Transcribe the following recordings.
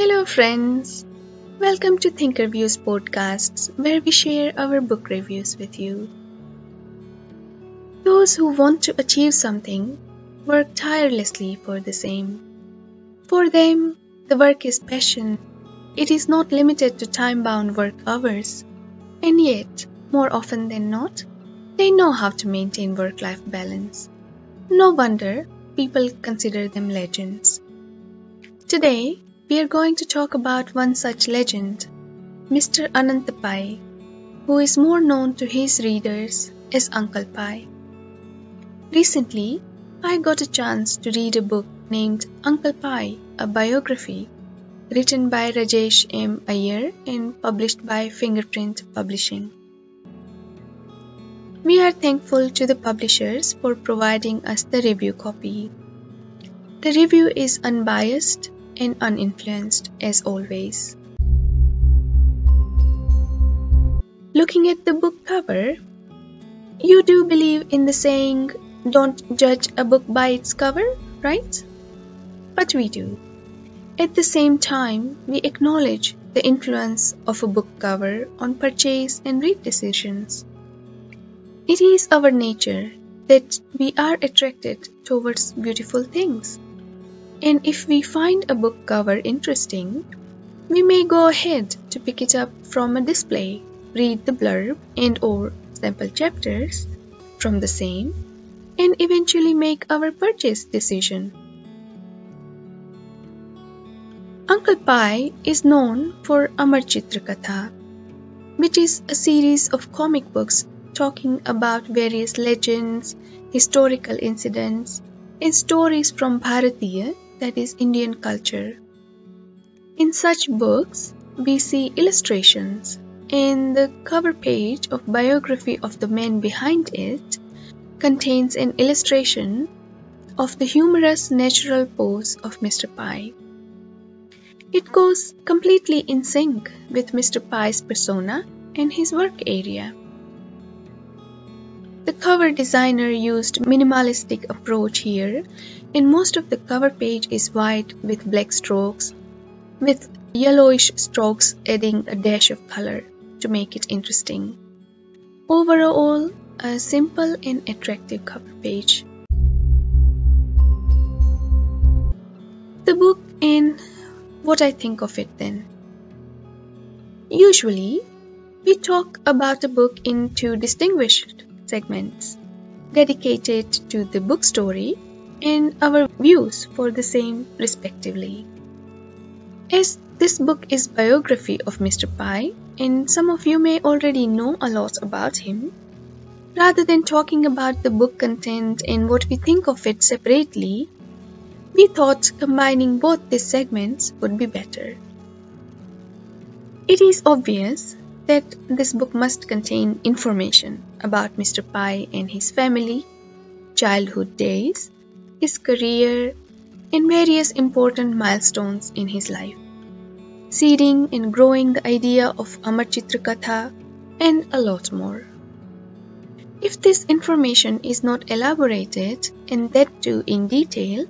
Hello, friends. Welcome to Thinker Views podcasts, where we share our book reviews with you. Those who want to achieve something work tirelessly for the same. For them, the work is passion. It is not limited to time bound work hours. And yet, more often than not, they know how to maintain work life balance. No wonder people consider them legends. Today, we are going to talk about one such legend, Mr. Anant Pai, who is more known to his readers as Uncle Pai. Recently, I got a chance to read a book named Uncle Pai, a biography, written by Rajessh M. Iyer and published by Fingerprint Publishing. We are thankful to the publishers for providing us the review copy. The review is unbiased and uninfluenced as always. Looking at the book cover, you do believe in the saying, don't judge a book by its cover, right? But we do. At the same time, we acknowledge the influence of a book cover on purchase and read decisions. It is our nature that we are attracted towards beautiful things. And if we find a book cover interesting, we may go ahead to pick it up from a display, read the blurb and or sample chapters from the same, and eventually make our purchase decision. Uncle Pai is known for Amar Chitra Katha, which is a series of comic books talking about various legends, historical incidents, and stories from Bharatiya that is Indian culture. In such books, we see illustrations, In the cover page of biography of the man behind it contains an illustration of the humorous natural pose of Mr. Pai. It goes completely in sync with Mr. Pai's persona and his work area. The cover designer used minimalistic approach here and most of the cover page is white with black strokes with yellowish strokes adding a dash of color to make it interesting. Overall, a simple and attractive cover page. The book and what I think of it then. Usually, we talk about a book in two distinguished segments dedicated to the book story and our views for the same respectively. As this book is biography of Mr. Pai and some of you may already know a lot about him, rather than talking about the book content and what we think of it separately, we thought combining both these segments would be better. It is obvious that this book must contain information about Mr. Pai and his family, childhood days, his career, and various important milestones in his life, seeding and growing the idea of Amar Chitra Katha and a lot more. If this information is not elaborated and that too in detail,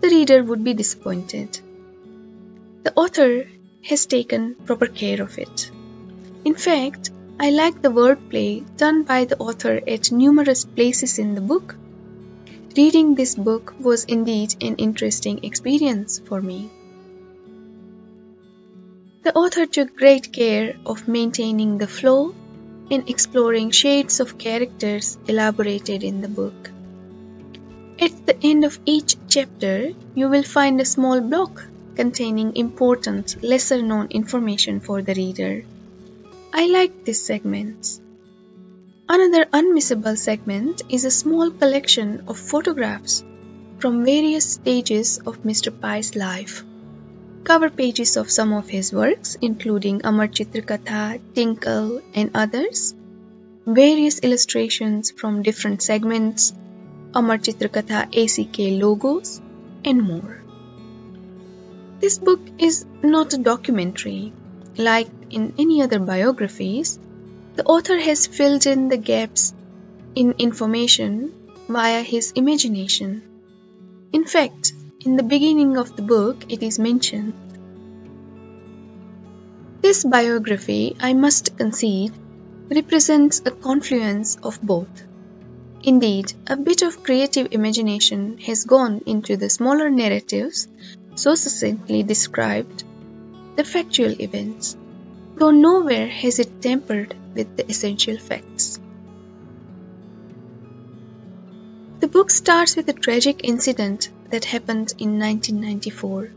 the reader would be disappointed. The author has taken proper care of it. In fact, I like the wordplay done by the author at numerous places in the book Reading this book was indeed an interesting experience for me. The author took great care of maintaining the flow and exploring shades of characters elaborated in the book. At the end of each chapter, you will find a small block containing important, lesser known information for the reader. I like these segments. Another unmissable segment is a small collection of photographs from various stages of Mr. Pai's life. Cover pages of some of his works, including Amar Chitra Katha, Tinkle, and others. Various illustrations from different segments, Amar Chitra Katha ACK logos, and more. This book is not a documentary. Like in any other biographies, the author has filled in the gaps in information via his imagination. In fact, in the beginning of the book, it is mentioned This biography, I must concede, represents a confluence of both. Indeed, a bit of creative imagination has gone into the smaller narratives so succinctly described the factual events, though nowhere has it tampered with the essential facts. The book starts with a tragic incident that happened in 1994.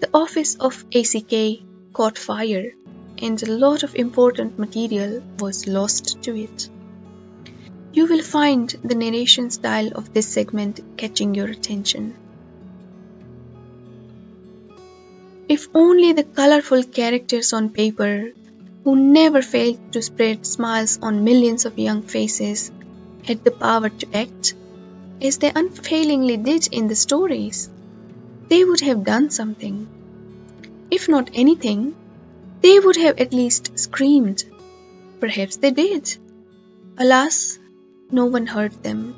The office of ACK caught fire and a lot of important material was lost to it. You will find the narration style of this segment catching your attention. If only the colorful characters on paper, who never failed to spread smiles on millions of young faces, had the power to act, as they unfailingly did in the stories, they would have done something. If not anything, they would have at least screamed. Perhaps they did. Alas, no one heard them.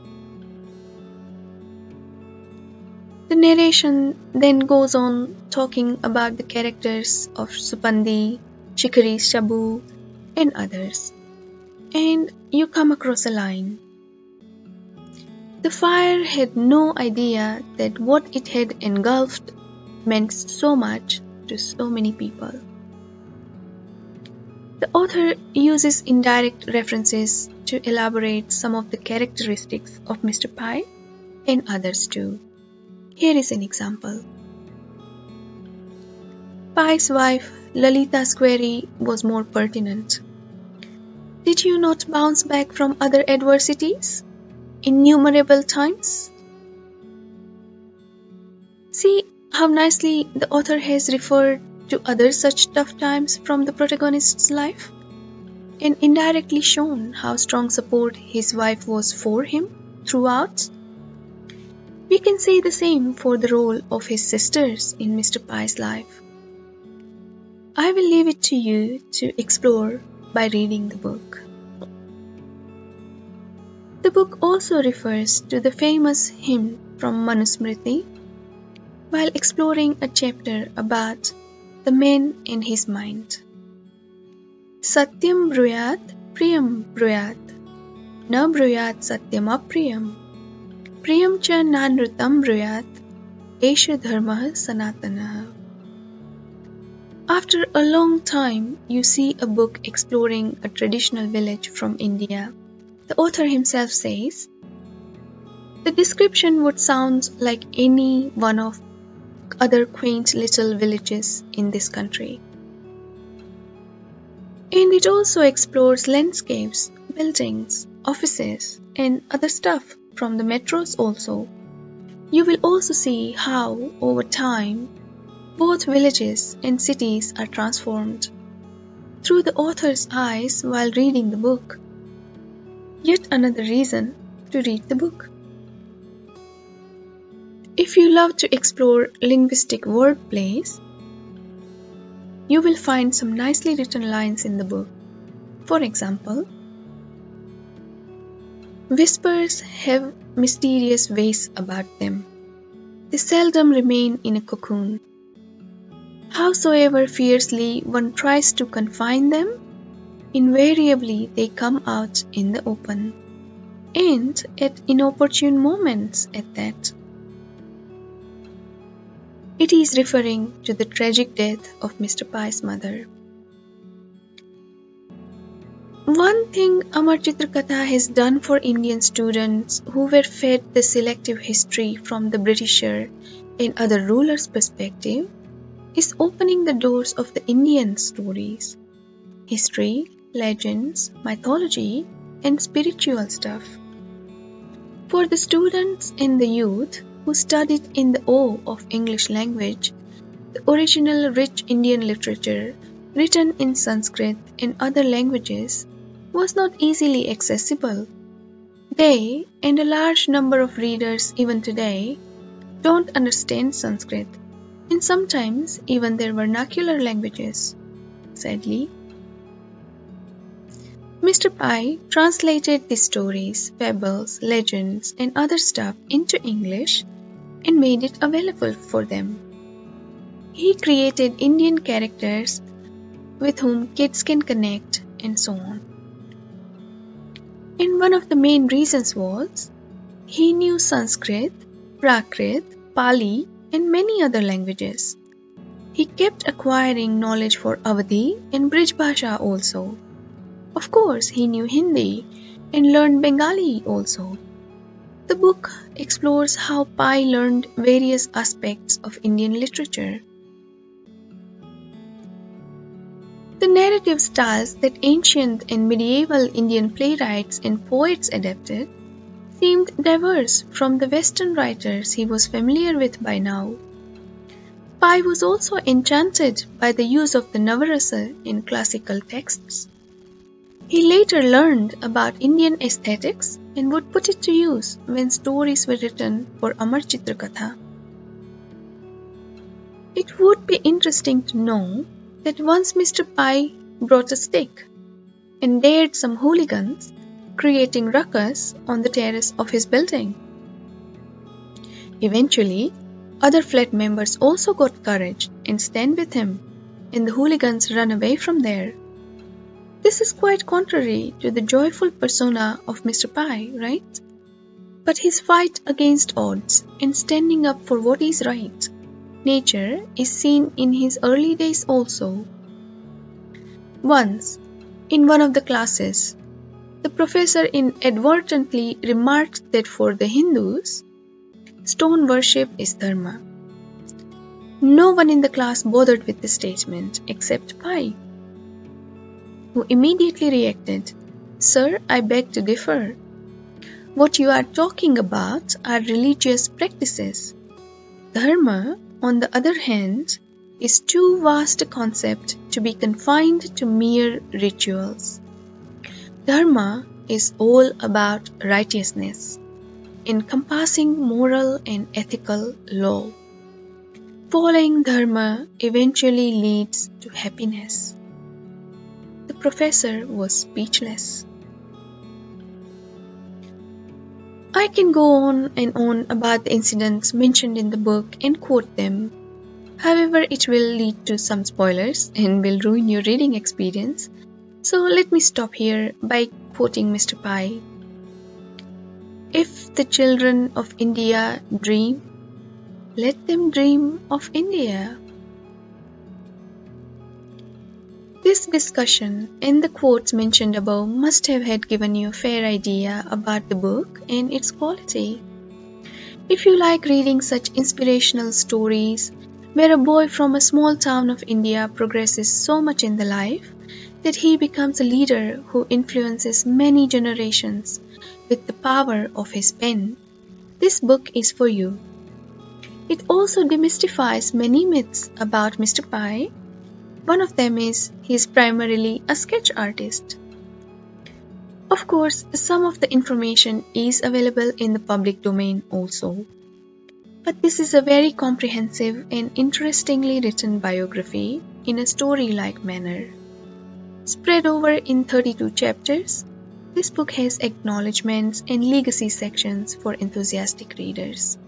The narration then goes on talking about the characters of Suppandi, Shikari Shambu, and others. And you come across a line. The fire had no idea that what it had engulfed meant so much to so many people. The author uses indirect references to elaborate some of the characteristics of Mr. Pai and others too. Here is an example. Pai's wife, Lalita's query was more pertinent. Did you not bounce back from other adversities? Innumerable times? See how nicely the author has referred to other such tough times from the protagonist's life and indirectly shown how strong support his wife was for him throughout. We can say the same for the role of his sisters in Mr. Pai's life. I will leave it to you to explore by reading the book. The book also refers to the famous hymn from Manusmriti while exploring a chapter about the man in his mind. Satyam bruyat, priyam bruyat. Na bruyat satyam apriyam. Priyam cha nanrutam bruyat. Esha dharma sanatana. After a long time, you see a book exploring a traditional village from India. The author himself says, The description would sound like any one of other quaint little villages in this country. And it also explores landscapes, buildings, offices, and other stuff from the metros also. You will also see how, over time, both villages and cities are transformed through the author's eyes while reading the book. Yet another reason to read the book. If you love to explore linguistic wordplays, you will find some nicely written lines in the book. For example, whispers have mysterious ways about them. They seldom remain in a cocoon. Howsoever fiercely one tries to confine them, invariably they come out in the open, and at inopportune moments at that. It is referring to the tragic death of Mr. Pai's mother. One thing Amar Chitra Katha has done for Indian students who were fed the selective history from the Britisher and other rulers' perspective is opening the doors of the Indian stories, history, legends, mythology, and spiritual stuff. For the students and the youth, who studied in the awe of English language, the original rich Indian literature written in Sanskrit and other languages was not easily accessible. They, and a large number of readers even today, don't understand Sanskrit, and sometimes even their vernacular languages, sadly. Mr. Pai translated the stories, fables, legends, and other stuff into English and made it available for them. He created Indian characters with whom kids can connect, and so on. And one of the main reasons was he knew Sanskrit, Prakrit, Pali, and many other languages. He kept acquiring knowledge for Awadhi and Brij Bhasha also. Of course, he knew Hindi and learned Bengali also. The book explores how Pai learned various aspects of Indian literature. The narrative styles that ancient and medieval Indian playwrights and poets adapted seemed diverse from the Western writers he was familiar with by now. Pai was also enchanted by the use of the Navarasa in classical texts. He later learned about Indian aesthetics and would put it to use when stories were written for Amar Chitra Katha. It would be interesting to know that once Mr. Pai brought a stick and dared some hooligans, creating ruckus on the terrace of his building. Eventually, other flat members also got courage and stand with him, and the hooligans run away from there. This is quite contrary to the joyful persona of Mr. Pai, right? But his fight against odds and standing up for what is right, nature, is seen in his early days also. Once, in one of the classes, the professor inadvertently remarked that for the Hindus, stone worship is dharma. No one in the class bothered with the statement except Pai who immediately reacted, Sir, I beg to differ. What you are talking about are religious practices. Dharma, on the other hand, is too vast a concept to be confined to mere rituals. Dharma is all about righteousness, encompassing moral and ethical law. Following Dharma eventually leads to happiness. The professor was speechless. I can go on and on about the incidents mentioned in the book and quote them. However, it will lead to some spoilers and will ruin your reading experience. So let me stop here by quoting Mr. Pai. If the children of India dream, let them dream of India. This discussion and the quotes mentioned above must have had given you a fair idea about the book and its quality. If you like reading such inspirational stories, where a boy from a small town of India progresses so much in the life that he becomes a leader who influences many generations with the power of his pen, this book is for you. It also demystifies many myths about Mr. Pai one of them is he is primarily a sketch artist. Of course, some of the information is available in the public domain also. But this is a very comprehensive and interestingly written biography in a story like manner. Spread over in 32 chapters, this book has acknowledgements and legacy sections for enthusiastic readers.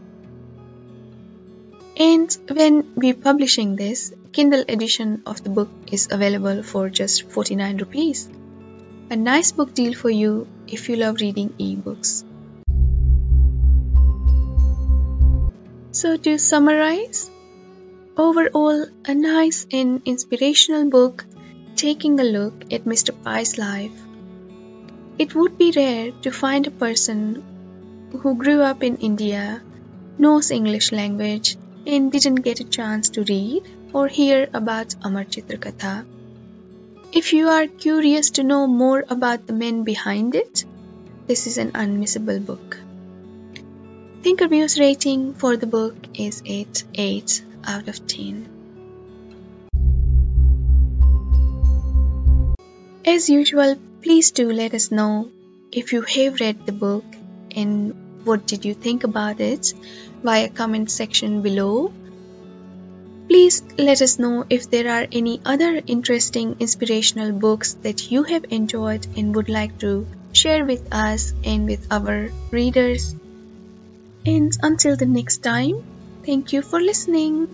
And when we're publishing this, Kindle edition of the book is available for just 49 rupees. A nice book deal for you if you love reading ebooks. So to summarize, overall a nice and inspirational book taking a look at Mr. Pai's life. It would be rare to find a person who grew up in India, knows English language and didn't get a chance to read or hear about Amar Chitra Katha. If you are curious to know more about the men behind it, this is an unmissable book. Thinkerview's rating for the book is 8 8 out of 10. As usual, please do let us know if you have read the book and what did you think about it via comment section below. Please let us know if there are any other interesting inspirational books that you have enjoyed and would like to share with us and with our readers. And until the next time, thank you for listening.